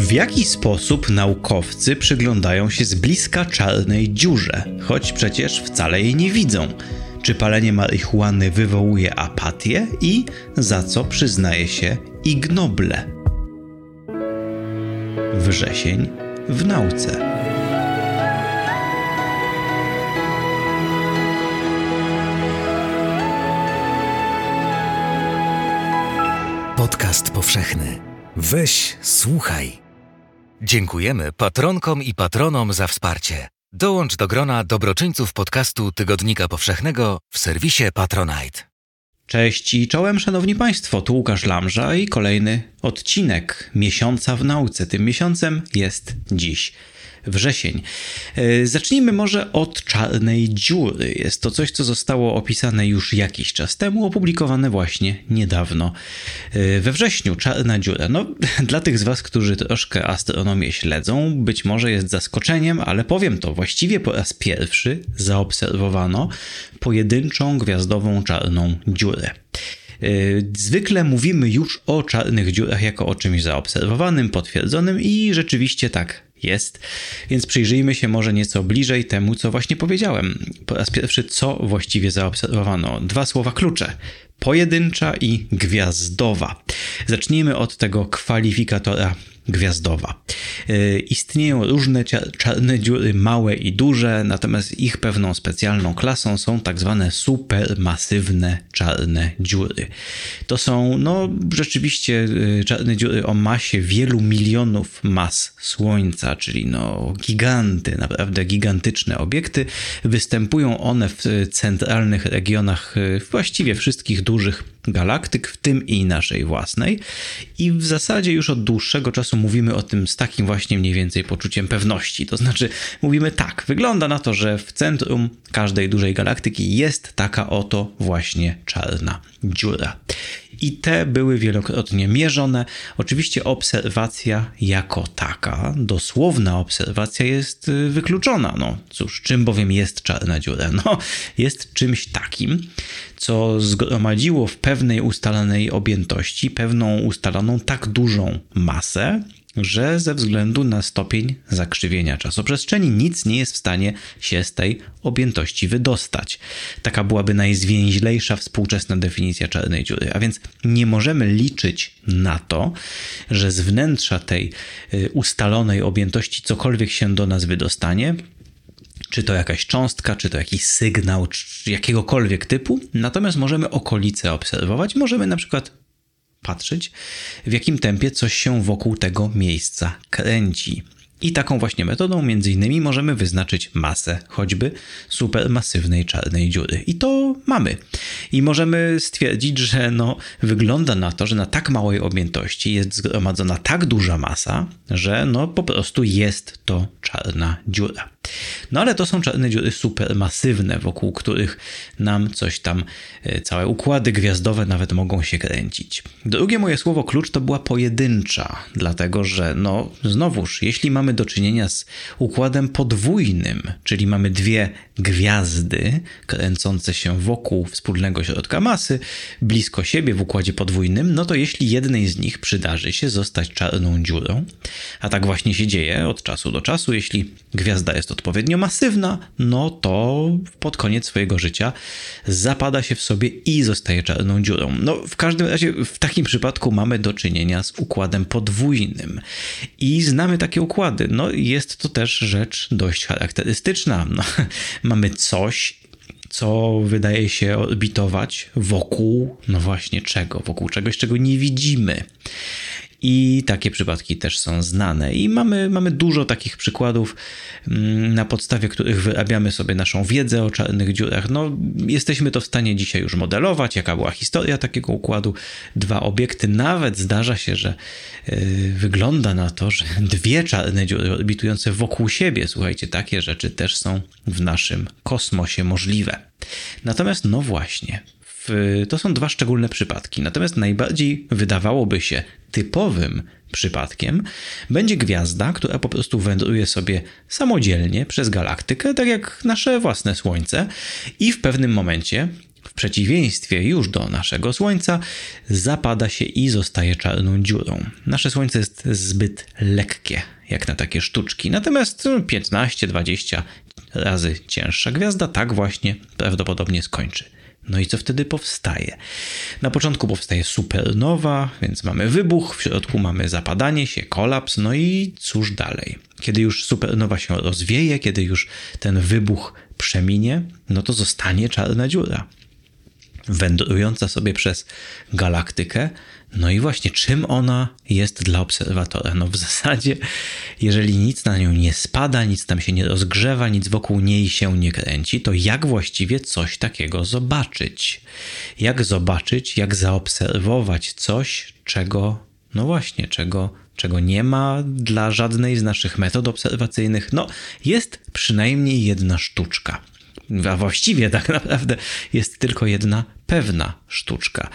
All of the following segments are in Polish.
W jaki sposób naukowcy przyglądają się z bliska czarnej dziurze, choć przecież wcale jej nie widzą? Czy palenie marihuany wywołuje apatię i za co przyznaje się ignoble? Wrzesień w nauce. Podcast powszechny. Weź, słuchaj. Dziękujemy patronkom i patronom za wsparcie. Dołącz do grona dobroczyńców podcastu Tygodnika Powszechnego w serwisie Patronite. Cześć i czołem, szanowni państwo, tu Łukasz Lamża i kolejny odcinek Miesiąca w Nauce. Tym miesiącem jest dziś wrzesień. E, zacznijmy może od czarnej dziury. Jest to coś, co zostało opisane już jakiś czas temu, opublikowane właśnie niedawno. E, we wrześniu czarna dziura. No, dla tych z Was, którzy troszkę astronomię śledzą, być może jest zaskoczeniem, ale powiem to, właściwie po raz pierwszy zaobserwowano pojedynczą gwiazdową czarną dziurę. E, zwykle mówimy już o czarnych dziurach jako o czymś zaobserwowanym, potwierdzonym i rzeczywiście tak jest. Więc przyjrzyjmy się może nieco bliżej temu, co właśnie powiedziałem. Po raz pierwszy, co właściwie zaobserwowano. Dwa słowa klucze. Pojedyncza i gwiazdowa. Zacznijmy od tego kwalifikatora gwiazdowa. E, istnieją różne czarne dziury, małe i duże, natomiast ich pewną specjalną klasą są tak zwane supermasywne czarne dziury. To są, no, rzeczywiście e, czarne dziury o masie wielu milionów mas Słońca, czyli no, giganty, naprawdę gigantyczne obiekty. Występują one w centralnych regionach e, właściwie wszystkich dużych galaktyk, w tym i naszej własnej. I w zasadzie już od dłuższego czasu mówimy o tym z takim właśnie mniej więcej poczuciem pewności. To znaczy, mówimy tak, wygląda na to, że w centrum każdej dużej galaktyki jest taka oto właśnie czarna dziura. I te były wielokrotnie mierzone. Oczywiście obserwacja jako taka, dosłowna obserwacja jest y, wykluczona. No cóż, czym bowiem jest czarna dziura? No, jest czymś takim, co zgromadziło w pewnej ustalonej objętości pewną ustaloną tak dużą masę, że ze względu na stopień zakrzywienia czasoprzestrzeni nic nie jest w stanie się z tej objętości wydostać. Taka byłaby najzwięźlejsza współczesna definicja czarnej dziury. A więc nie możemy liczyć na to, że z wnętrza tej y, ustalonej objętości cokolwiek się do nas wydostanie, czy to jakaś cząstka, czy to jakiś sygnał, czy jakiegokolwiek typu. Natomiast możemy okolice obserwować, możemy na przykład patrzeć, w jakim tempie coś się wokół tego miejsca kręci. I taką właśnie metodą między innymi możemy wyznaczyć masę choćby supermasywnej czarnej dziury. I to mamy. I możemy stwierdzić, że no, wygląda na to, że na tak małej objętości jest zgromadzona tak duża masa, że no, po prostu jest to czarna dziura. No ale to są czarne dziury supermasywne, wokół których nam coś tam, e, całe układy gwiazdowe nawet mogą się kręcić. Drugie moje słowo klucz to była pojedyncza, dlatego że no znowuż, jeśli mamy do czynienia z układem podwójnym, czyli mamy dwie gwiazdy kręcące się wokół wspólnego środka masy, blisko siebie w układzie podwójnym, no to jeśli jednej z nich przydarzy się zostać czarną dziurą, a tak właśnie się dzieje od czasu do czasu, jeśli gwiazda jest odpowiednio masywna, no to pod koniec swojego życia zapada się w sobie i zostaje czarną dziurą. No w każdym razie w takim przypadku mamy do czynienia z układem podwójnym i znamy takie układy. No jest to też rzecz dość charakterystyczna. No, mamy coś, co wydaje się orbitować wokół, no właśnie czego? Wokół czegoś, czego nie widzimy. I takie przypadki też są znane. I mamy, mamy dużo takich przykładów, mm, na podstawie których wyrabiamy sobie naszą wiedzę o czarnych dziurach. No, jesteśmy to w stanie dzisiaj już modelować, jaka była historia takiego układu. Dwa obiekty, nawet zdarza się, że yy, wygląda na to, że dwie czarne dziury orbitujące wokół siebie, słuchajcie, takie rzeczy też są w naszym kosmosie możliwe. Natomiast, no właśnie, to są dwa szczególne przypadki. Natomiast najbardziej wydawałoby się typowym przypadkiem będzie gwiazda, która po prostu wędruje sobie samodzielnie przez galaktykę, tak jak nasze własne Słońce, i w pewnym momencie w przeciwieństwie już do naszego Słońca, zapada się i zostaje czarną dziurą. Nasze Słońce jest zbyt lekkie, jak na takie sztuczki. Natomiast 15-20 razy cięższa gwiazda tak właśnie prawdopodobnie skończy. No i co wtedy powstaje? Na początku powstaje supernowa, więc mamy wybuch, w środku mamy zapadanie się, kolaps, no i cóż dalej? Kiedy już supernowa się rozwieje, kiedy już ten wybuch przeminie, no to zostanie czarna dziura wędrująca sobie przez galaktykę. No i właśnie, czym ona jest dla obserwatora? No w zasadzie, jeżeli nic na nią nie spada, nic tam się nie rozgrzewa, nic wokół niej się nie kręci, to jak właściwie coś takiego zobaczyć? Jak zobaczyć, jak zaobserwować coś, czego, no właśnie, czego, czego nie ma dla żadnej z naszych metod obserwacyjnych? No, jest przynajmniej jedna sztuczka a właściwie tak naprawdę jest tylko jedna pewna sztuczka.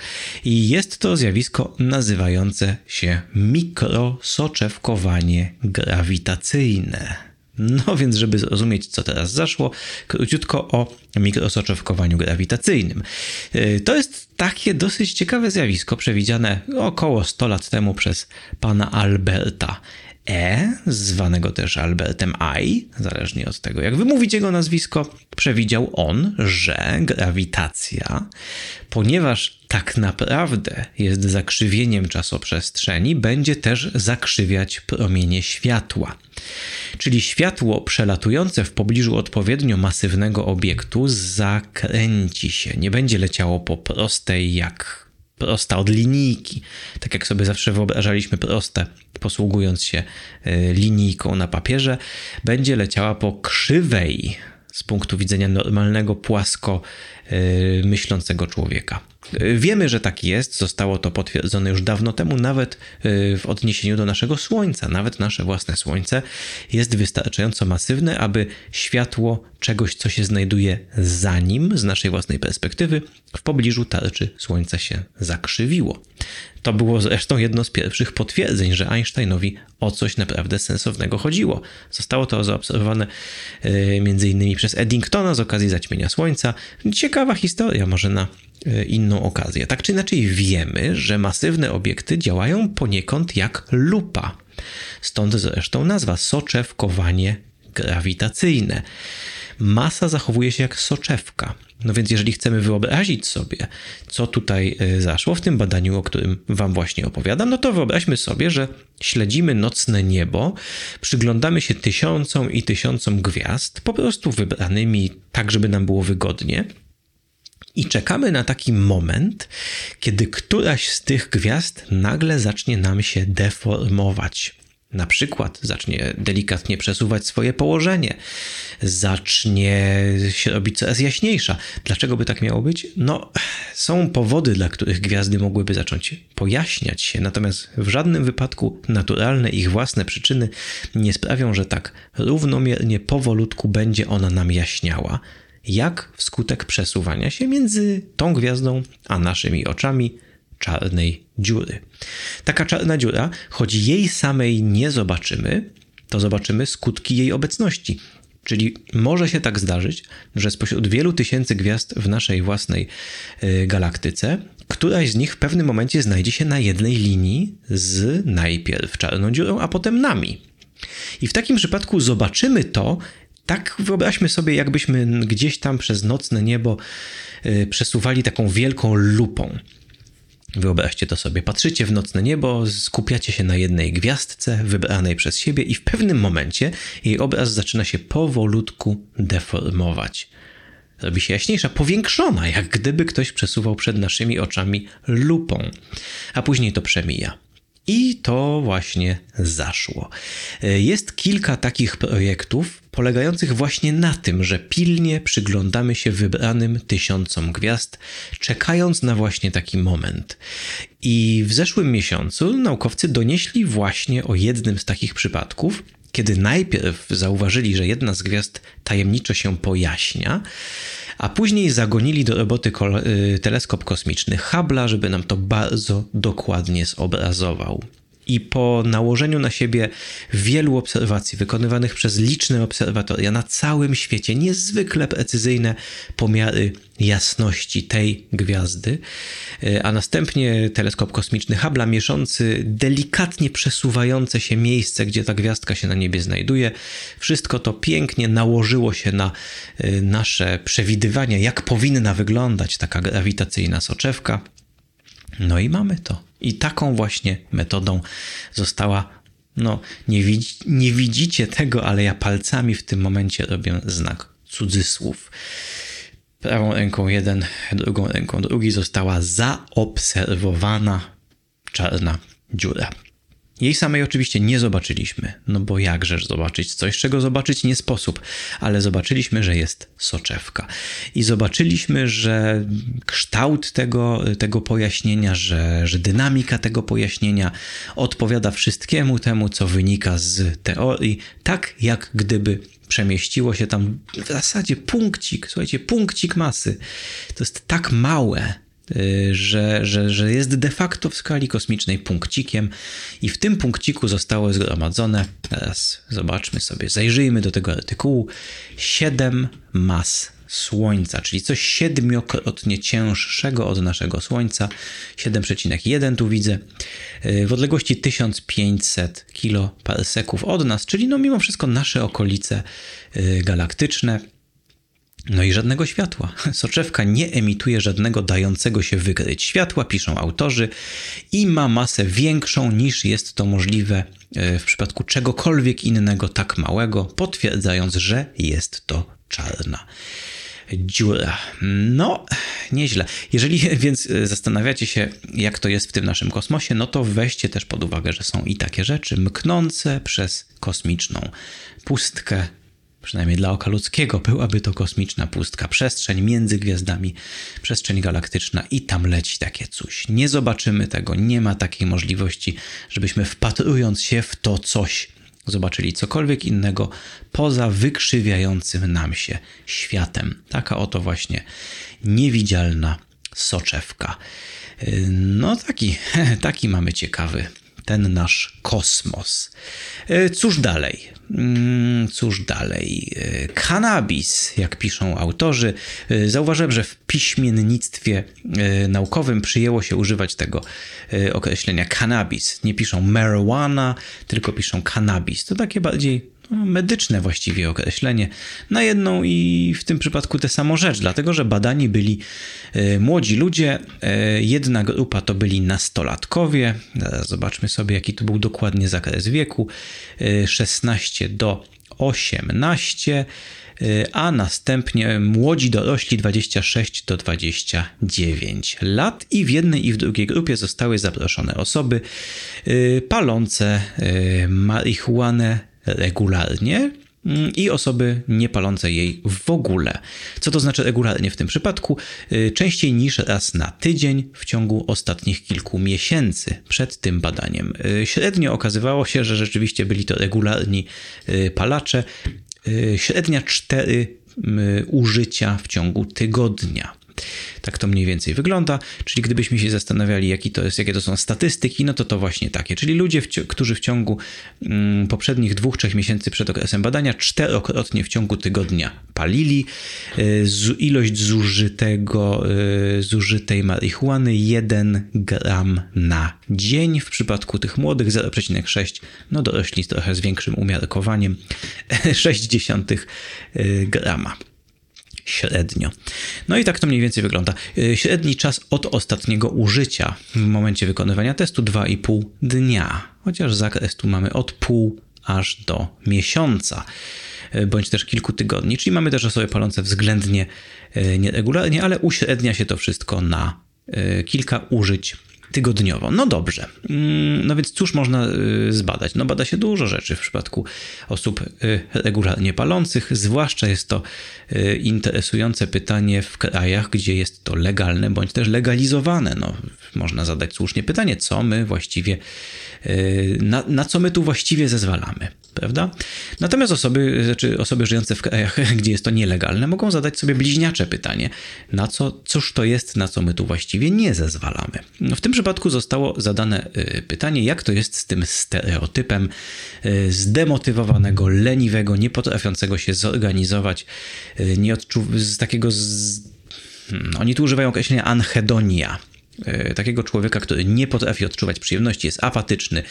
I jest to zjawisko nazywające się mikrosoczewkowanie grawitacyjne. No więc, żeby zrozumieć, co teraz zaszło, króciutko o mikrosoczewkowaniu grawitacyjnym. Y, to jest takie dosyć ciekawe zjawisko, przewidziane około 100 lat temu przez pana Alberta E, zwanego też Albertem I, zależnie od tego, jak wymówić jego nazwisko, przewidział on, że grawitacja, ponieważ tak naprawdę jest zakrzywieniem czasoprzestrzeni, będzie też zakrzywiać promienie światła. Czyli światło przelatujące w pobliżu odpowiednio masywnego obiektu zakręci się, nie będzie leciało po prostej jak prosta od linijki. Tak jak sobie zawsze wyobrażaliśmy proste, posługując się e, linijką na papierze, będzie leciała po krzywej z punktu widzenia normalnego, płasko e, myślącego człowieka. Wiemy, że tak jest, zostało to potwierdzone już dawno temu, nawet y, w odniesieniu do naszego Słońca. Nawet nasze własne Słońce jest wystarczająco masywne, aby światło czegoś, co się znajduje za nim, z naszej własnej perspektywy, w pobliżu tarczy Słońca się zakrzywiło. To było zresztą jedno z pierwszych potwierdzeń, że Einsteinowi o coś naprawdę sensownego chodziło. Zostało to zaobserwowane y, m.in. przez Eddingtona z okazji zaćmienia Słońca. Ciekawa historia, może na E, inną okazję. Tak czy inaczej wiemy, że masywne obiekty działają poniekąd jak lupa. Stąd zresztą nazwa soczewkowanie grawitacyjne. Masa zachowuje się jak soczewka. No więc jeżeli chcemy wyobrazić sobie, co tutaj e, zaszło w tym badaniu, o którym wam właśnie opowiadam, no to wyobraźmy sobie, że śledzimy nocne niebo, przyglądamy się tysiącom i tysiącom gwiazd, po prostu wybranymi tak, żeby nam było wygodnie, i czekamy na taki moment, kiedy któraś z tych gwiazd nagle zacznie nam się deformować. Na przykład zacznie delikatnie przesuwać swoje położenie, zacznie się robić coraz jaśniejsza. Dlaczego by tak miało być? No, są powody, dla których gwiazdy mogłyby zacząć pojaśniać się, natomiast w żadnym wypadku naturalne ich własne przyczyny nie sprawią, że tak równomiernie, powolutku będzie ona nam jaśniała jak wskutek przesuwania się między tą gwiazdą a naszymi oczami czarnej dziury. Taka czarna dziura, choć jej samej nie zobaczymy, to zobaczymy skutki jej obecności. Czyli może się tak zdarzyć, że spośród wielu tysięcy gwiazd w naszej własnej y, galaktyce, któraś z nich w pewnym momencie znajdzie się na jednej linii z najpierw czarną dziurą, a potem nami. I w takim przypadku zobaczymy to tak wyobraźmy sobie, jakbyśmy gdzieś tam przez nocne niebo y, przesuwali taką wielką lupą. Wyobraźcie to sobie. Patrzycie w nocne niebo, skupiacie się na jednej gwiazdce wybranej przez siebie i w pewnym momencie jej obraz zaczyna się powolutku deformować. Robi się jaśniejsza, powiększona, jak gdyby ktoś przesuwał przed naszymi oczami lupą, a później to przemija. I to właśnie zaszło. Jest kilka takich projektów polegających właśnie na tym, że pilnie przyglądamy się wybranym tysiącom gwiazd, czekając na właśnie taki moment. I w zeszłym miesiącu naukowcy donieśli właśnie o jednym z takich przypadków, kiedy najpierw zauważyli, że jedna z gwiazd tajemniczo się pojaśnia, a później zagonili do roboty y, teleskop kosmiczny Hubble'a, żeby nam to bardzo dokładnie zobrazował. I po nałożeniu na siebie wielu obserwacji wykonywanych przez liczne obserwatoria na całym świecie, niezwykle precyzyjne pomiary jasności tej gwiazdy, a następnie teleskop kosmiczny Hubble mieszący delikatnie przesuwające się miejsce, gdzie ta gwiazdka się na niebie znajduje. Wszystko to pięknie nałożyło się na y, nasze przewidywania, jak powinna wyglądać taka grawitacyjna soczewka. No i mamy to. I taką właśnie metodą została no, nie, widzi, nie widzicie tego, ale ja palcami w tym momencie robię znak cudzysłów prawą ręką jeden, drugą ręką drugi została zaobserwowana czarna dziura. Jej samej oczywiście nie zobaczyliśmy, no bo jakżeż zobaczyć coś, czego zobaczyć nie sposób, ale zobaczyliśmy, że jest soczewka. I zobaczyliśmy, że kształt tego, tego pojaśnienia, że, że dynamika tego pojaśnienia odpowiada wszystkiemu temu, co wynika z teorii, tak jak gdyby przemieściło się tam w zasadzie punkcik, słuchajcie, punkcik masy. To jest tak małe, że, że, że jest de facto w skali kosmicznej punkcikiem i w tym punkciku zostało zgromadzone, teraz zobaczmy sobie, zajrzyjmy do tego artykułu, 7 mas Słońca, czyli coś siedmiokrotnie cięższego od naszego Słońca. 7,1 tu widzę. W odległości 1500 kiloparseków od nas, czyli no mimo wszystko nasze okolice y, galaktyczne. No i żadnego światła. Soczewka nie emituje żadnego dającego się wykryć światła, piszą autorzy, i ma masę większą niż jest to możliwe y, w przypadku czegokolwiek innego tak małego, potwierdzając, że jest to czarna dziura. No, nieźle. Jeżeli więc zastanawiacie się, jak to jest w tym naszym kosmosie, no to weźcie też pod uwagę, że są i takie rzeczy mknące przez kosmiczną pustkę. Przynajmniej dla oka ludzkiego byłaby to kosmiczna pustka, przestrzeń między gwiazdami, przestrzeń galaktyczna i tam leci takie coś. Nie zobaczymy tego, nie ma takiej możliwości, żebyśmy wpatrując się w to coś, zobaczyli cokolwiek innego poza wykrzywiającym nam się światem. Taka oto właśnie niewidzialna soczewka. No taki, taki mamy ciekawy ten nasz kosmos. E, cóż dalej? Mm, cóż dalej? E, Kanabis, jak piszą autorzy. E, zauważyłem, że w piśmiennictwie naukowym przyjęło się używać tego określenia cannabis. Nie piszą marijuana, tylko piszą cannabis. To takie bardziej medyczne właściwie określenie na jedną i w tym przypadku tę samą rzecz, dlatego że badani byli e, młodzi ludzie. E, jedna grupa to byli nastolatkowie. Zaraz zobaczmy sobie, jaki to był dokładnie zakres wieku: 16 e, do 18 a następnie młodzi dorośli 26 do 29 lat i w jednej i w drugiej grupie zostały zaproszone osoby palące marihuanę regularnie mm, i osoby nie palące jej w ogóle. Co to znaczy regularnie w tym przypadku? Y, częściej niż raz na tydzień w ciągu ostatnich kilku miesięcy przed tym badaniem. Y, średnio okazywało się, że rzeczywiście byli to regularni y, palacze. Średnia cztery użycia w ciągu tygodnia. Tak to mniej więcej wygląda, czyli gdybyśmy się zastanawiali, jaki to jest, jakie to są statystyki, no to to właśnie takie. Czyli ludzie, którzy w ciągu mm, poprzednich dwóch, trzech miesięcy przed okresem badania czterokrotnie w ciągu tygodnia palili. Y, ilość zużytego, y, zużytej marihuany 1 gram na dzień. W przypadku tych młodych 0,6, no dorośli trochę z większym umiarkowaniem 0,6 y, grama średnio. No i tak to mniej więcej wygląda. Y, średni czas od ostatniego użycia w momencie wykonywania testu 2,5 dnia, chociaż zakres tu mamy od pół aż do miesiąca y, bądź też kilku tygodni, czyli mamy też osoby palące względnie y, nieregularnie, ale uśrednia się to wszystko na kilka użyć tygodniowo. No dobrze. Mm, no więc cóż można y, zbadać? No bada się dużo rzeczy w przypadku osób y, regularnie palących, zwłaszcza jest to y, interesujące pytanie w krajach, gdzie jest to legalne bądź też legalizowane. No, można zadać słusznie pytanie, co my właściwie, na, na co my tu właściwie zezwalamy. Prawda? Natomiast osoby, znaczy osoby żyjące w krajach, gdzie jest to nielegalne, mogą zadać sobie bliźniacze pytanie, na co, cóż to jest, na co my tu właściwie nie zezwalamy. No, w tym przypadku zostało zadane y, pytanie, jak to jest z tym stereotypem y, zdemotywowanego, leniwego, nie potrafiącego się zorganizować, y, nie odczu- z takiego z... Hmm, oni tu używają określenia anhedonia, takiego człowieka, który nie potrafi odczuwać przyjemności, jest apatyczny,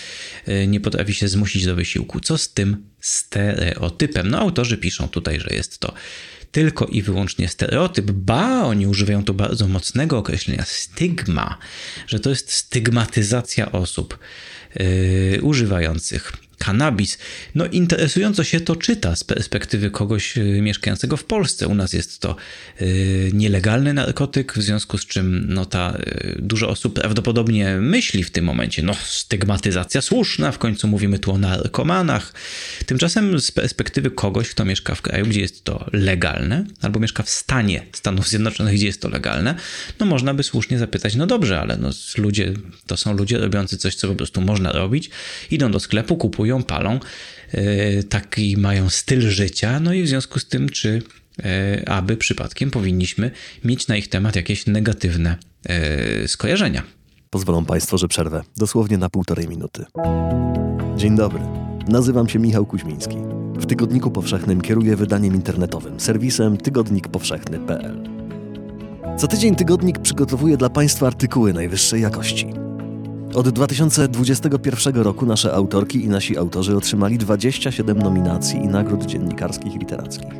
e, nie potrafi się zmusić do wysiłku. Co z tym stereotypem? No, autorzy piszą tutaj, że jest to tylko i wyłącznie stereotyp, ba, oni używają tu bardzo mocnego określenia stygma, że to jest stygmatyzacja osób yy, używających kanabis. No interesująco się to czyta z perspektywy kogoś y, mieszkającego w Polsce. U nas jest to y, nielegalny narkotyk, w związku z czym no ta, y, dużo osób prawdopodobnie myśli w tym momencie, no stygmatyzacja słuszna, w końcu mówimy tu o narkomanach. Tymczasem z perspektywy kogoś, kto mieszka w kraju, gdzie jest to legalne, albo mieszka w stanie Stanów Zjednoczonych, gdzie jest to legalne, no można by słusznie zapytać, no dobrze, ale no ludzie, to są ludzie robiący coś, co po prostu można robić, idą do sklepu, kupują kupują, palą, e, taki mają styl życia, no i w związku z tym, czy e, aby przypadkiem powinniśmy mieć na ich temat jakieś negatywne e, skojarzenia. Pozwolą Państwo, że przerwę dosłownie na półtorej minuty. Dzień dobry. Nazywam się Michał Kuźmiński. W Tygodniku Powszechnym kieruję wydaniem internetowym, serwisem tygodnikpowszechny.pl. Co tydzień tygodnik przygotowuje dla Państwa artykuły najwyższej jakości. Od 2021 roku nasze autorki i nasi autorzy otrzymali 27 nominacji i nagród dziennikarskich i literackich.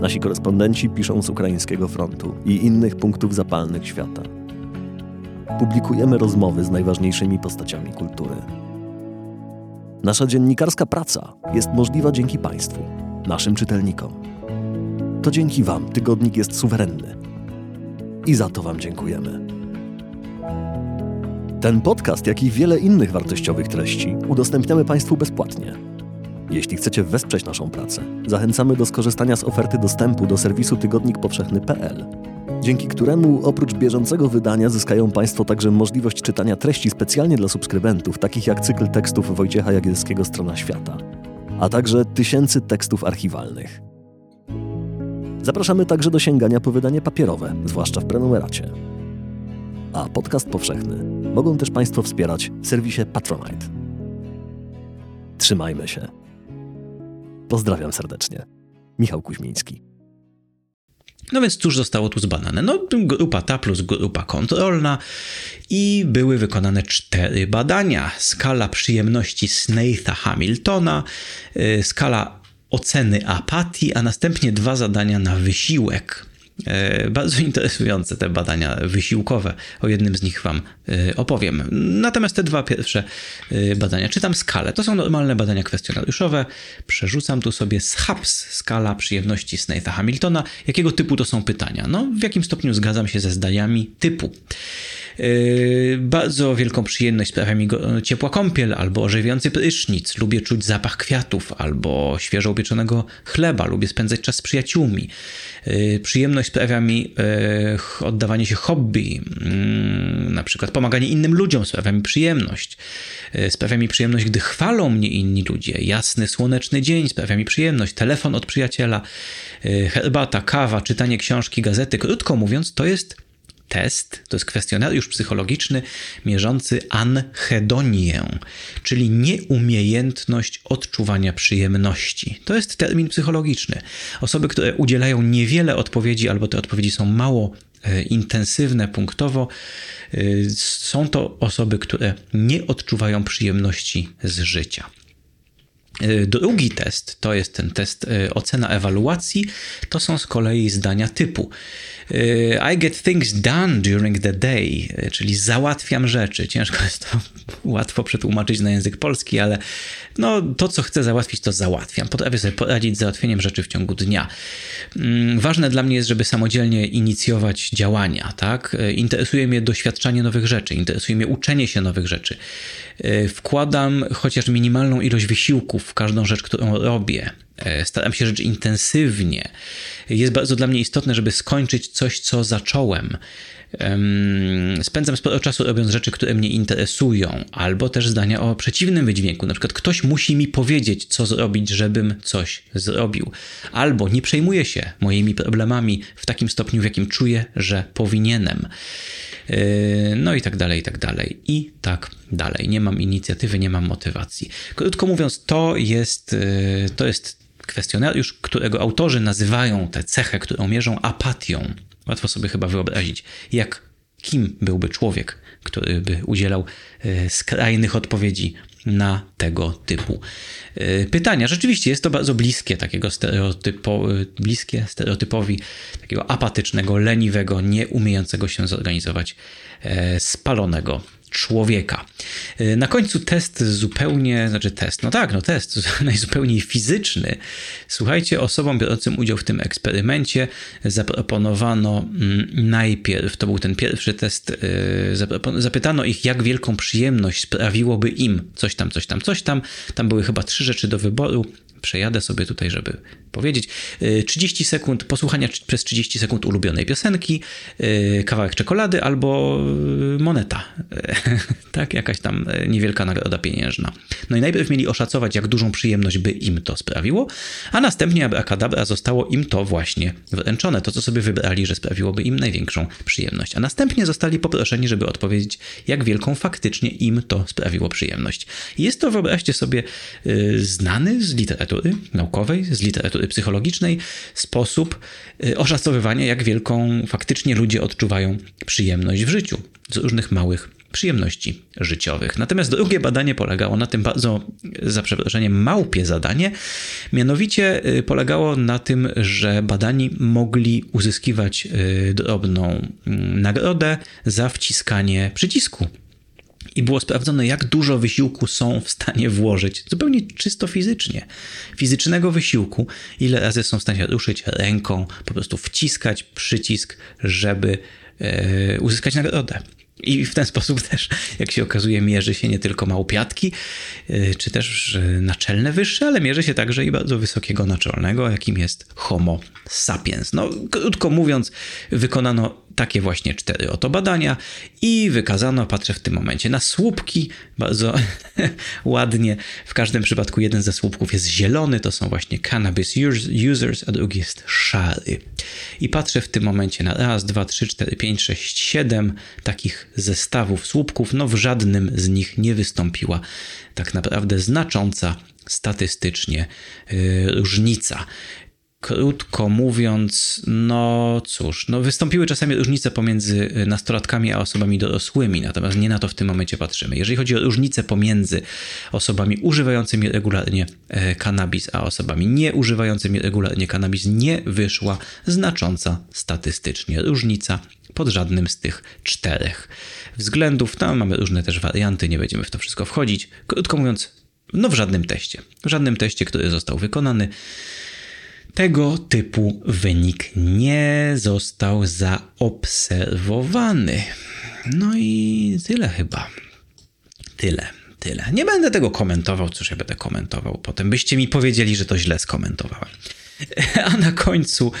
Nasi korespondenci piszą z ukraińskiego frontu i innych punktów zapalnych świata. Publikujemy rozmowy z najważniejszymi postaciami kultury. Nasza dziennikarska praca jest możliwa dzięki Państwu, naszym czytelnikom. To dzięki Wam tygodnik jest suwerenny. I za to Wam dziękujemy. Ten podcast, jak i wiele innych wartościowych treści udostępniamy Państwu bezpłatnie. Jeśli chcecie wesprzeć naszą pracę, zachęcamy do skorzystania z oferty dostępu do serwisu tygodnikpowszechny.pl, dzięki któremu oprócz bieżącego wydania zyskają Państwo także możliwość czytania treści specjalnie dla subskrybentów, takich jak cykl tekstów Wojciecha Jagielskiego Strona Świata, a także tysięcy tekstów archiwalnych. Zapraszamy także do sięgania po wydanie papierowe, zwłaszcza w prenumeracie a podcast powszechny mogą też Państwo wspierać w serwisie Patronite. Trzymajmy się. Pozdrawiam serdecznie. Michał Kuźmiński. No więc cóż zostało tu zbadane? No grupa ta plus grupa kontrolna i były wykonane cztery badania. Skala przyjemności Snaitha Hamiltona, y, skala oceny apatii, a następnie dwa zadania na wysiłek. E, bardzo interesujące te badania wysiłkowe. O jednym z nich Wam e, opowiem. Natomiast te dwa pierwsze e, badania, czytam skalę. To są normalne badania kwestionariuszowe. Przerzucam tu sobie SHAPS, skala przyjemności Snaitha Hamiltona. Jakiego typu to są pytania? No, w jakim stopniu zgadzam się ze zdaniami typu. Bardzo wielką przyjemność sprawia mi ciepła kąpiel albo orzewiający prysznic. Lubię czuć zapach kwiatów albo świeżo upieczonego chleba. Lubię spędzać czas z przyjaciółmi. Przyjemność sprawia mi oddawanie się hobby, mm, na przykład pomaganie innym ludziom sprawia mi przyjemność. Sprawia mi przyjemność, gdy chwalą mnie inni ludzie. Jasny, słoneczny dzień sprawia mi przyjemność. Telefon od przyjaciela, herbata, kawa, czytanie książki, gazety. Krótko mówiąc, to jest test, to jest kwestionariusz psychologiczny mierzący anhedonię, czyli nieumiejętność odczuwania przyjemności. To jest termin psychologiczny. Osoby, które udzielają niewiele odpowiedzi albo te odpowiedzi są mało e, intensywne punktowo, e, są to osoby, które nie odczuwają przyjemności z życia. E, drugi test, to jest ten test ocena ewaluacji, to są z kolei zdania typu I get things done during the day, czyli załatwiam rzeczy. Ciężko jest to łatwo przetłumaczyć na język polski, ale no, to, co chcę załatwić, to załatwiam. Potrafię sobie poradzić z załatwieniem rzeczy w ciągu dnia. Mm, ważne dla mnie jest, żeby samodzielnie inicjować działania, tak? Interesuje mnie doświadczanie nowych rzeczy, interesuje mnie uczenie się nowych rzeczy. Wkładam chociaż minimalną ilość wysiłków w każdą rzecz, którą robię E, staram się żyć intensywnie. Jest bardzo dla mnie istotne, żeby skończyć coś, co zacząłem. Spędzam sporo czasu robiąc rzeczy, które mnie interesują, albo też zdania o przeciwnym wydźwięku. Na przykład ktoś musi mi powiedzieć, co zrobić, żebym coś zrobił. Albo nie przejmuję się moimi problemami w takim stopniu, w jakim czuję, że powinienem. E, no i tak dalej, i tak dalej. I tak dalej. Nie mam inicjatywy, nie mam motywacji. Krótko mówiąc, to jest, e, to jest kwestionariusz, którego autorzy nazywają tę cechę, którą mierzą apatią. Łatwo sobie chyba wyobrazić, jak kim byłby człowiek, który by udzielał e, skrajnych odpowiedzi na tego typu e, pytania. Rzeczywiście jest to bardzo bliskie takiego stereotypo, e, bliskie stereotypowi takiego apatycznego, leniwego, nieumiejącego się zorganizować, spalonego człowieka. Y, na końcu test zupełnie, znaczy test, no tak, no test najzupełniej fizyczny. Słuchajcie, osobom biorącym udział w tym eksperymencie zaproponowano mm, najpierw, to był ten pierwszy test, y, zapytano ich, jak wielką przyjemność sprawiłoby im coś tam, coś tam, coś tam. Tam były chyba trzy rzeczy do wyboru przejadę sobie tutaj, żeby powiedzieć. 30 y, sekund posłuchania przez 30 sekund ulubionej piosenki, y, kawałek czekolady albo y, moneta. tak, jakaś tam niewielka nagroda pieniężna. No i najpierw mieli oszacować, jak dużą przyjemność by im to sprawiło, a następnie abracadabra zostało im to właśnie wręczone, to co sobie wybrali, że sprawiłoby im największą przyjemność. A następnie zostali poproszeni, żeby odpowiedzieć, jak wielką faktycznie im to sprawiło przyjemność. Jest to, wyobraźcie sobie, znany z literatury naukowej, z literatury psychologicznej sposób y, oszacowywania, jak wielką faktycznie ludzie odczuwają przyjemność w życiu z różnych małych przyjemności życiowych. Natomiast drugie badanie polegało na tym bardzo, za przeproszeniem, małpie zadanie. Mianowicie y, polegało na tym, że badani mogli uzyskiwać y, drobną mm, nagrodę za wciskanie przycisku i było sprawdzone, jak dużo wysiłku są w stanie włożyć, zupełnie czysto fizycznie, fizycznego wysiłku, ile razy są w stanie ruszyć ręką, po prostu wciskać przycisk, żeby e, uzyskać nagrodę. I w ten sposób też, jak się okazuje, mierzy się nie tylko małpiatki, e, czy też naczelne wyższe, ale mierzy się także i bardzo wysokiego naczelnego, jakim jest Homo sapiens. No, krótko mówiąc, wykonano takie właśnie cztery oto badania i wykazano, patrzę w tym momencie na słupki, bardzo ładnie. W każdym przypadku jeden ze słupków jest zielony, to są właśnie cannabis users, a drugi jest szary. I patrzę w tym momencie na raz, dwa, trzy, cztery, pięć, sześć, siedem takich zestawów słupków. No w żadnym z nich nie wystąpiła tak naprawdę znacząca statystycznie yy, różnica. Krótko mówiąc, no cóż, no wystąpiły czasami różnice pomiędzy y, nastolatkami a osobami dorosłymi, natomiast nie na to w tym momencie patrzymy. Jeżeli chodzi o różnice pomiędzy osobami używającymi regularnie e, kanabis, a osobami nieużywającymi regularnie kanabis, nie wyszła znacząca statystycznie różnica pod żadnym z tych czterech względów. Tam mamy różne też warianty, nie będziemy w to wszystko wchodzić. Krótko mówiąc, no w żadnym teście. W żadnym teście, który został wykonany tego typu wynik nie został zaobserwowany. No i tyle chyba. Tyle, tyle. Nie będę tego komentował, cóż ja będę komentował. Potem byście mi powiedzieli, że to źle skomentowałem. A na końcu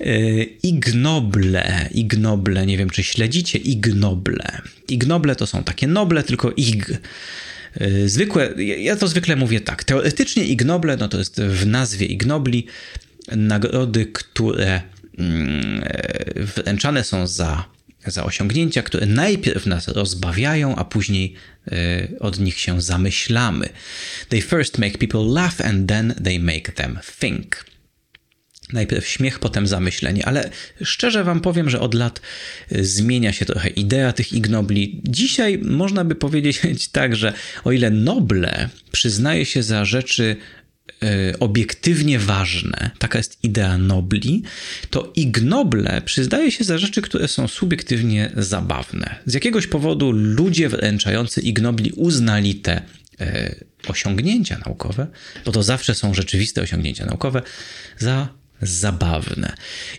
yy, ignoble, ignoble, nie wiem czy śledzicie ignoble. Ignoble to są takie noble, tylko ig. Y, zwykłe, ja to zwykle mówię tak. Teoretycznie ignoble, no to jest w nazwie ignobli nagrody, które mm, wręczane są za, za osiągnięcia, które najpierw nas rozbawiają, a później e, od nich się zamyślamy. They first make people laugh and then they make them think. Najpierw śmiech, potem zamyślenie, ale szczerze Wam powiem, że od lat e, zmienia się trochę idea tych ignobli. Dzisiaj można by powiedzieć tak, że o ile noble przyznaje się za rzeczy E, obiektywnie ważne, taka jest idea nobli, to ignoble przyznaje się za rzeczy, które są subiektywnie zabawne. Z jakiegoś powodu ludzie wręczający ignobli uznali te e, osiągnięcia naukowe, bo to zawsze są rzeczywiste osiągnięcia naukowe, za zabawne.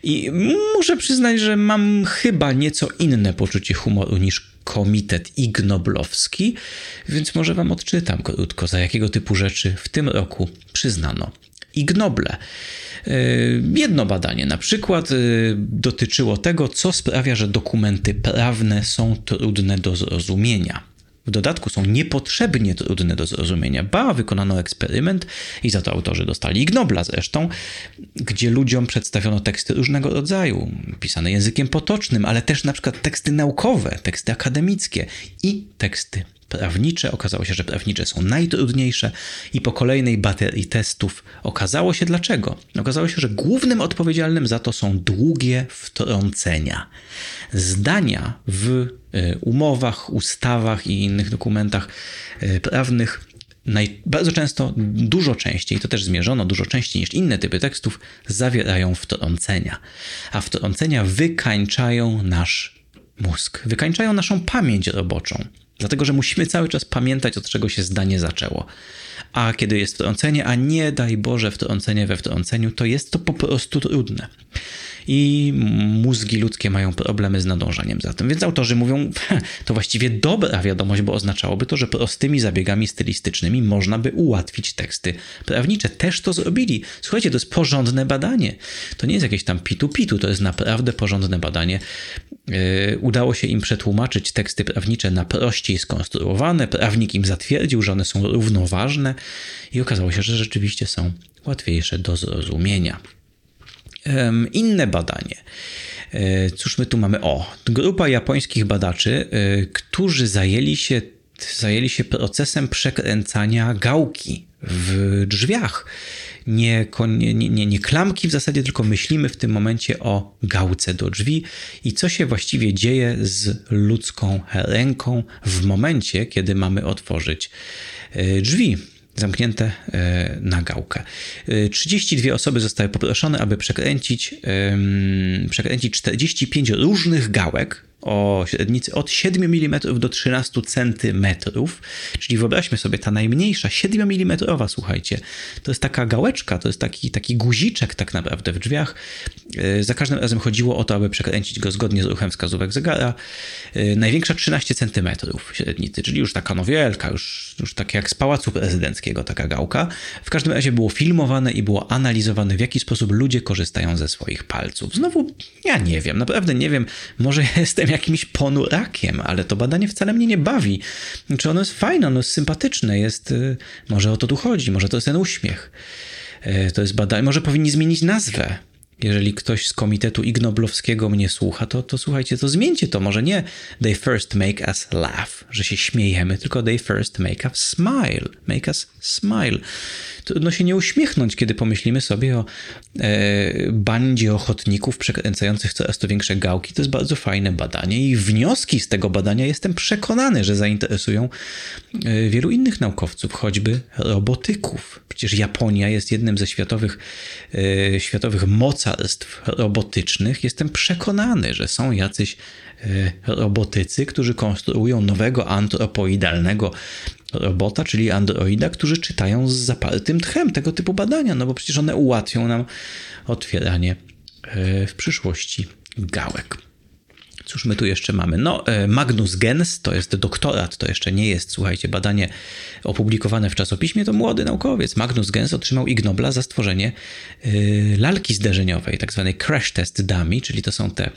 I muszę przyznać, że mam chyba nieco inne poczucie humoru niż Komitet Ignoblowski, więc może wam odczytam krótko, za jakiego typu rzeczy w tym roku przyznano Ig Nobel. Jedno badanie na przykład dotyczyło tego, co sprawia, że dokumenty prawne są trudne do zrozumienia w dodatku są niepotrzebnie trudne do zrozumienia. Ba, wykonano eksperyment i za to autorzy dostali Ig Nobla zresztą, gdzie ludziom przedstawiono teksty różnego rodzaju, pisane językiem potocznym, ale też na przykład teksty naukowe, teksty akademickie i teksty prawnicze. Okazało się, że prawnicze są najtrudniejsze i po kolejnej baterii testów okazało się dlaczego. Okazało się, że głównym odpowiedzialnym za to są długie wtrącenia. Zdania w e, umowach, ustawach i innych dokumentach e, prawnych Naj, bardzo często, dużo częściej, to też zmierzono, dużo częściej niż inne typy tekstów, zawierają wtrącenia. A wtrącenia wykańczają nasz mózg, wykańczają naszą pamięć roboczą. Dlatego, że musimy cały czas pamiętać, od czego się zdanie zaczęło. A kiedy jest wtrącenie, a nie daj Boże wtrącenie we wtrąceniu, to jest to po prostu trudne i mózgi ludzkie mają problemy z nadążaniem za tym. Więc autorzy mówią, to właściwie dobra wiadomość, bo oznaczałoby to, że prostymi zabiegami stylistycznymi można by ułatwić teksty prawnicze. Też to zrobili. Słuchajcie, to jest porządne badanie. To nie jest jakieś tam pitu-pitu, to jest naprawdę porządne badanie. Yy, udało się im przetłumaczyć teksty prawnicze na prościej skonstruowane. Prawnik im zatwierdził, że one są równoważne i okazało się, że rzeczywiście są łatwiejsze do zrozumienia. Inne badanie. E, cóż my tu mamy? O, grupa japońskich badaczy, e, którzy zajęli się, zajęli się procesem przekręcania gałki w drzwiach. Nie, nie, nie, nie klamki w zasadzie, tylko myślimy w tym momencie o gałce do drzwi i co się właściwie dzieje z ludzką ręką w momencie, kiedy mamy otworzyć e, drzwi zamknięte e, na gałkę. 32 e, osoby zostały poproszone, aby przekręcić, przekręcić 45 różnych gałek o średnicy od 7 mm do 13 cm. Czyli wyobraźmy sobie, ta najmniejsza, 7 mm, słuchajcie, to jest taka gałeczka, to jest taki, taki guziczek tak naprawdę w drzwiach. E, za każdym razem chodziło o to, aby przekręcić go zgodnie z ruchem wskazówek zegara. E, największa 13 cm średnicy, czyli już taka no wielka, już, już tak jak z Pałacu Prezydenckiego taka gałka. W każdym razie było filmowane i było analizowane, w jaki sposób ludzie korzystają ze swoich palców. Znowu, ja nie wiem, naprawdę nie wiem, może jestem jakimś ponurakiem, ale to badanie wcale mnie nie bawi. Czy ono jest fajne, ono jest sympatyczne, jest, y, może o to tu chodzi, może to jest ten uśmiech. Y, to jest badanie, może powinni zmienić nazwę jeżeli ktoś z komitetu ignoblowskiego mnie słucha, to, to słuchajcie, to zmieńcie to. Może nie they first make us laugh, że się śmiejemy, tylko they first make us smile. Make us smile. Trudno się nie uśmiechnąć, kiedy pomyślimy sobie o e, bandzie ochotników przekręcających coraz to większe gałki. To jest bardzo fajne badanie i wnioski z tego badania jestem przekonany, że zainteresują e, wielu innych naukowców, choćby robotyków. Przecież Japonia jest jednym ze światowych, e, światowych mocarstw robotycznych. Jestem przekonany, że są jacyś e, robotycy, którzy konstruują nowego antropoidalnego robota, czyli androida, którzy czytają z zapartym tchem tego typu badania, no bo przecież one ułatwią nam otwieranie e, w przyszłości gałek. Cóż my tu jeszcze mamy? No, e, Magnus Gens to jest doktorat, to jeszcze nie jest, słuchajcie, badanie opublikowane w czasopiśmie, to młody naukowiec. Magnus Gens otrzymał Ig Nobla za stworzenie e, lalki zderzeniowej, tak zwanej crash test dummy, czyli to są te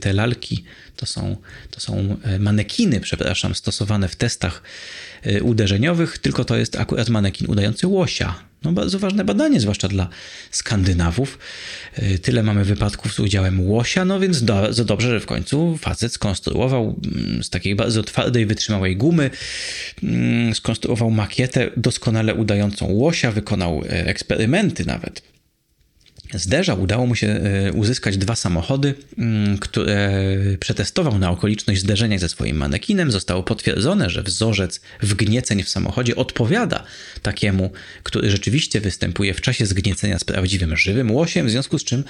te lalki to są, to są e, manekiny, przepraszam, stosowane w testach e, uderzeniowych, tylko to jest akurat manekin udający łosia. No bardzo ważne badanie, zwłaszcza dla Skandynawów. Tyle mamy wypadków z udziałem łosia, no więc bardzo dobrze, że w końcu facet skonstruował mm, z takiej bardzo twardej, wytrzymałej gumy, mm, skonstruował makietę doskonale udającą łosia, wykonał eksperymenty nawet zderzał, udało mu się e, uzyskać dwa samochody, mm, które przetestował na okoliczność zderzenia ze swoim manekinem. Zostało potwierdzone, że wzorzec wgnieceń w samochodzie odpowiada takiemu, który rzeczywiście występuje w czasie zgniecenia z prawdziwym żywym łosiem, w związku z czym,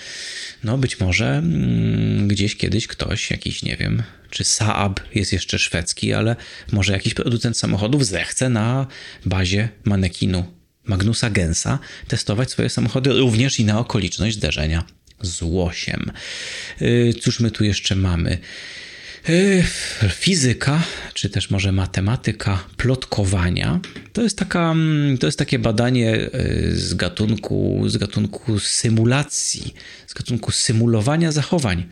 no być może mm, gdzieś kiedyś ktoś, jakiś, nie wiem, czy Saab jest jeszcze szwedzki, ale może jakiś producent samochodów zechce na bazie manekinu Magnusa Gensa testować swoje samochody również i na okoliczność zderzenia z łosiem. Y, cóż my tu jeszcze mamy? Fizyka, czy też może matematyka plotkowania, to jest, taka, mm, to jest takie badanie e, z gatunku, z gatunku symulacji, z gatunku symulowania zachowań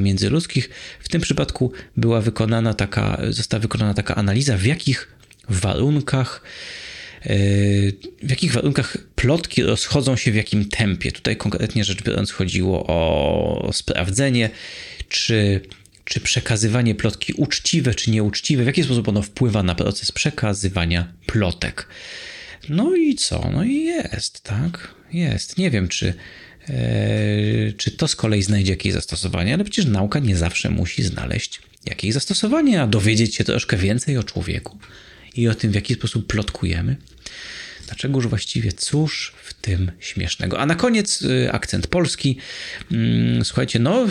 międzyludzkich. W tym przypadku była wykonana taka, została wykonana taka analiza, w jakich warunkach w jakich warunkach plotki rozchodzą się w jakim tempie. Tutaj konkretnie rzecz biorąc chodziło o sprawdzenie, czy czy przekazywanie plotki uczciwe czy nieuczciwe, w jaki sposób ono wpływa na proces przekazywania plotek. No i co? No i jest, tak? Jest. Nie wiem, czy, e, czy to z kolei znajdzie jakieś zastosowanie, ale przecież nauka nie zawsze musi znaleźć jakieś zastosowanie, a dowiedzieć się troszkę więcej o człowieku i o tym, w jaki sposób plotkujemy. Dlaczegoż właściwie cóż w tym śmiesznego? A na koniec y, akcent polski. Mm, słuchajcie, no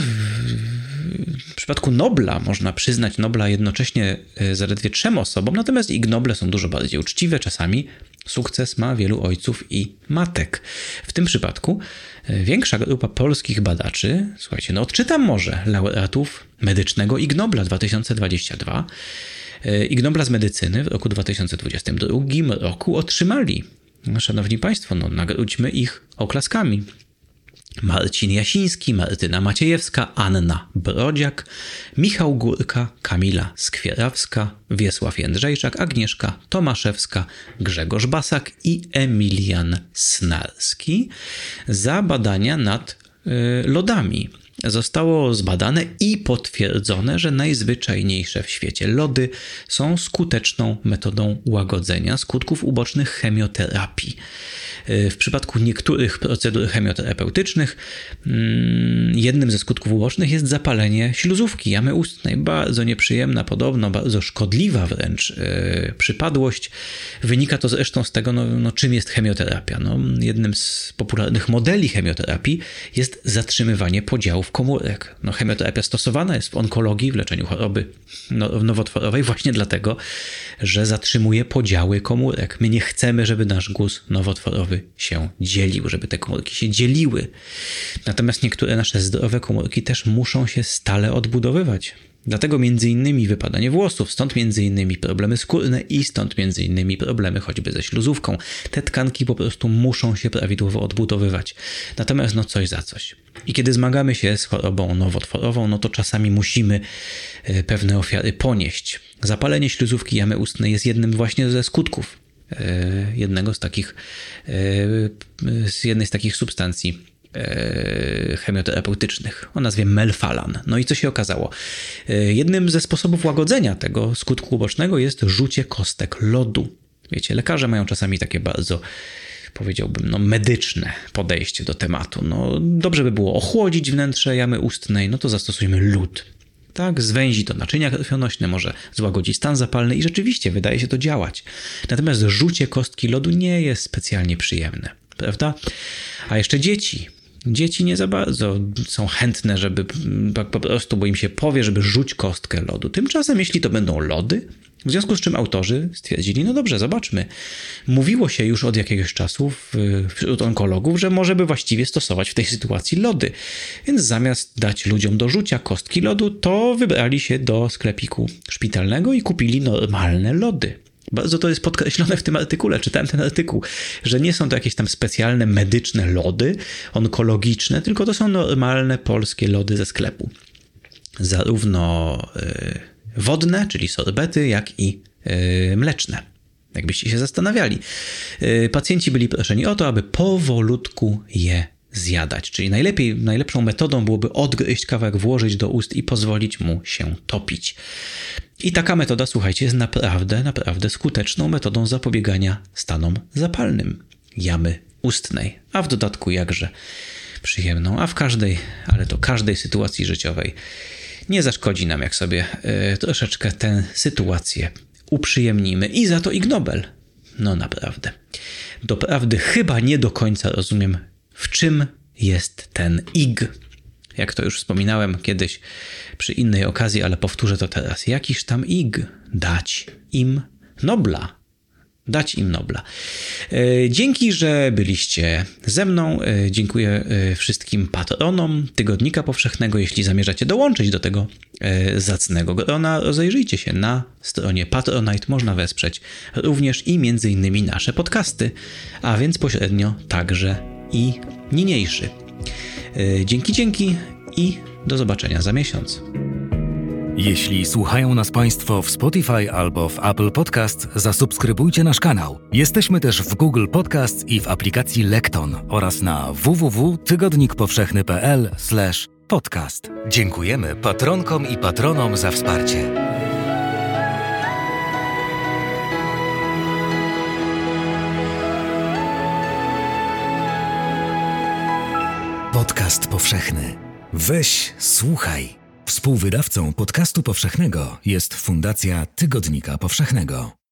w przypadku Nobla można przyznać Nobla jednocześnie y, zaledwie trzem osobom, natomiast ich Noble są dużo bardziej uczciwe. Czasami sukces ma wielu ojców i matek. W tym przypadku y, większa grupa polskich badaczy, słuchajcie, no odczytam może laureatów medycznego Ig Nobla 2022 E, Ig Nobla z medycyny w roku 2022 roku otrzymali. No, szanowni Państwo, no, nagródźmy ich oklaskami. Marcin Jasiński, Martyna Maciejewska, Anna Brodziak, Michał Górka, Kamila Skwierawska, Wiesław Jędrzejczak, Agnieszka Tomaszewska, Grzegorz Basak i Emilian Snarski za badania nad y, lodami zostało zbadane i potwierdzone, że najzwyczajniejsze w świecie lody są skuteczną metodą łagodzenia skutków ubocznych chemioterapii. E, w przypadku niektórych procedur chemioterapeutycznych mm, jednym ze skutków ubocznych jest zapalenie śluzówki jamy ustnej. Bardzo nieprzyjemna, podobno bardzo szkodliwa wręcz e, przypadłość. Wynika to zresztą z tego, no, no, czym jest chemioterapia. No, jednym z popularnych modeli chemioterapii jest zatrzymywanie podziałów komórek. No, chemioterapia stosowana jest w onkologii, w leczeniu choroby no, nowotworowej właśnie dlatego, że zatrzymuje podziały komórek. My nie chcemy, żeby nasz guz nowotworowy się dzielił, żeby te komórki się dzieliły. Natomiast niektóre nasze zdrowe komórki też muszą się stale odbudowywać. Dlatego innymi wypadanie włosów, stąd innymi problemy skórne i stąd innymi problemy choćby ze śluzówką. Te tkanki po prostu muszą się prawidłowo odbudowywać. Natomiast no coś za coś. I kiedy zmagamy się z chorobą nowotworową, no to czasami musimy e, pewne ofiary ponieść. Zapalenie śluzówki jamy ustnej jest jednym właśnie ze skutków E, jednego z takich, e, z jednej z takich substancji chemioterapeutycznych o nazwie melfalan. No i co się okazało? Jednym ze sposobów łagodzenia tego skutku ubocznego jest rzucie kostek lodu. Wiecie, lekarze mają czasami takie bardzo powiedziałbym, no, medyczne podejście do tematu. No, dobrze by było ochłodzić wnętrze jamy ustnej, no to zastosujmy lód tak, zwęzi to naczynia krwionośne, może złagodzić stan zapalny i rzeczywiście wydaje się to działać. Natomiast rzucie kostki lodu nie jest specjalnie przyjemne, prawda? A jeszcze dzieci. Dzieci nie za bardzo są chętne, żeby po prostu, bo im się powie, żeby rzuć kostkę lodu. Tymczasem, jeśli to będą lody, w związku z czym autorzy stwierdzili, no dobrze, zobaczmy. Mówiło się już od jakiegoś czasu wśród onkologów, że może by właściwie stosować w tej sytuacji lody. Więc zamiast dać ludziom do rzucia kostki lodu, to wybrali się do sklepiku szpitalnego i kupili normalne lody. Bardzo to jest podkreślone w tym artykule, czytałem ten artykuł, że nie są to jakieś tam specjalne medyczne lody onkologiczne, tylko to są normalne polskie lody ze sklepu. Zarówno. Yy, wodne, czyli sorbety, jak i yy, mleczne. Jakbyście się zastanawiali. Yy, pacjenci byli proszeni o to, aby powolutku je zjadać. Czyli najlepiej, najlepszą metodą byłoby odgryźć kawałek, włożyć do ust i pozwolić mu się topić. I taka metoda, słuchajcie, jest naprawdę, naprawdę skuteczną metodą zapobiegania stanom zapalnym jamy ustnej, a w dodatku jakże przyjemną, a w każdej, ale to każdej sytuacji życiowej nie zaszkodzi nam, jak sobie y, troszeczkę tę sytuację uprzyjemnimy. I za to Ig Nobel. No naprawdę. Doprawdy chyba nie do końca rozumiem, w czym jest ten Ig. Jak to już wspominałem kiedyś przy innej okazji, ale powtórzę to teraz. Jakiż tam Ig dać im Nobla? dać im Nobla. E, dzięki, że byliście ze mną. E, dziękuję e, wszystkim patronom Tygodnika Powszechnego. Jeśli zamierzacie dołączyć do tego zacnego grona, rozejrzyjcie się na stronie Patronite. Można wesprzeć również i między innymi nasze podcasty, a więc pośrednio także i niniejszy. Dzięki, dzięki i do zobaczenia za miesiąc. Jeśli słuchają nas Państwo w Spotify albo w Apple Podcast, zasubskrybujcie nasz kanał. Jesteśmy też w Google Podcast i w aplikacji Lekton oraz na www.tygodnikpowszechny.pl/podcast. Dziękujemy patronkom i patronom za wsparcie. Podcast powszechny. Weź, słuchaj. Współwydawcą podcastu powszechnego jest Fundacja Tygodnika Powszechnego.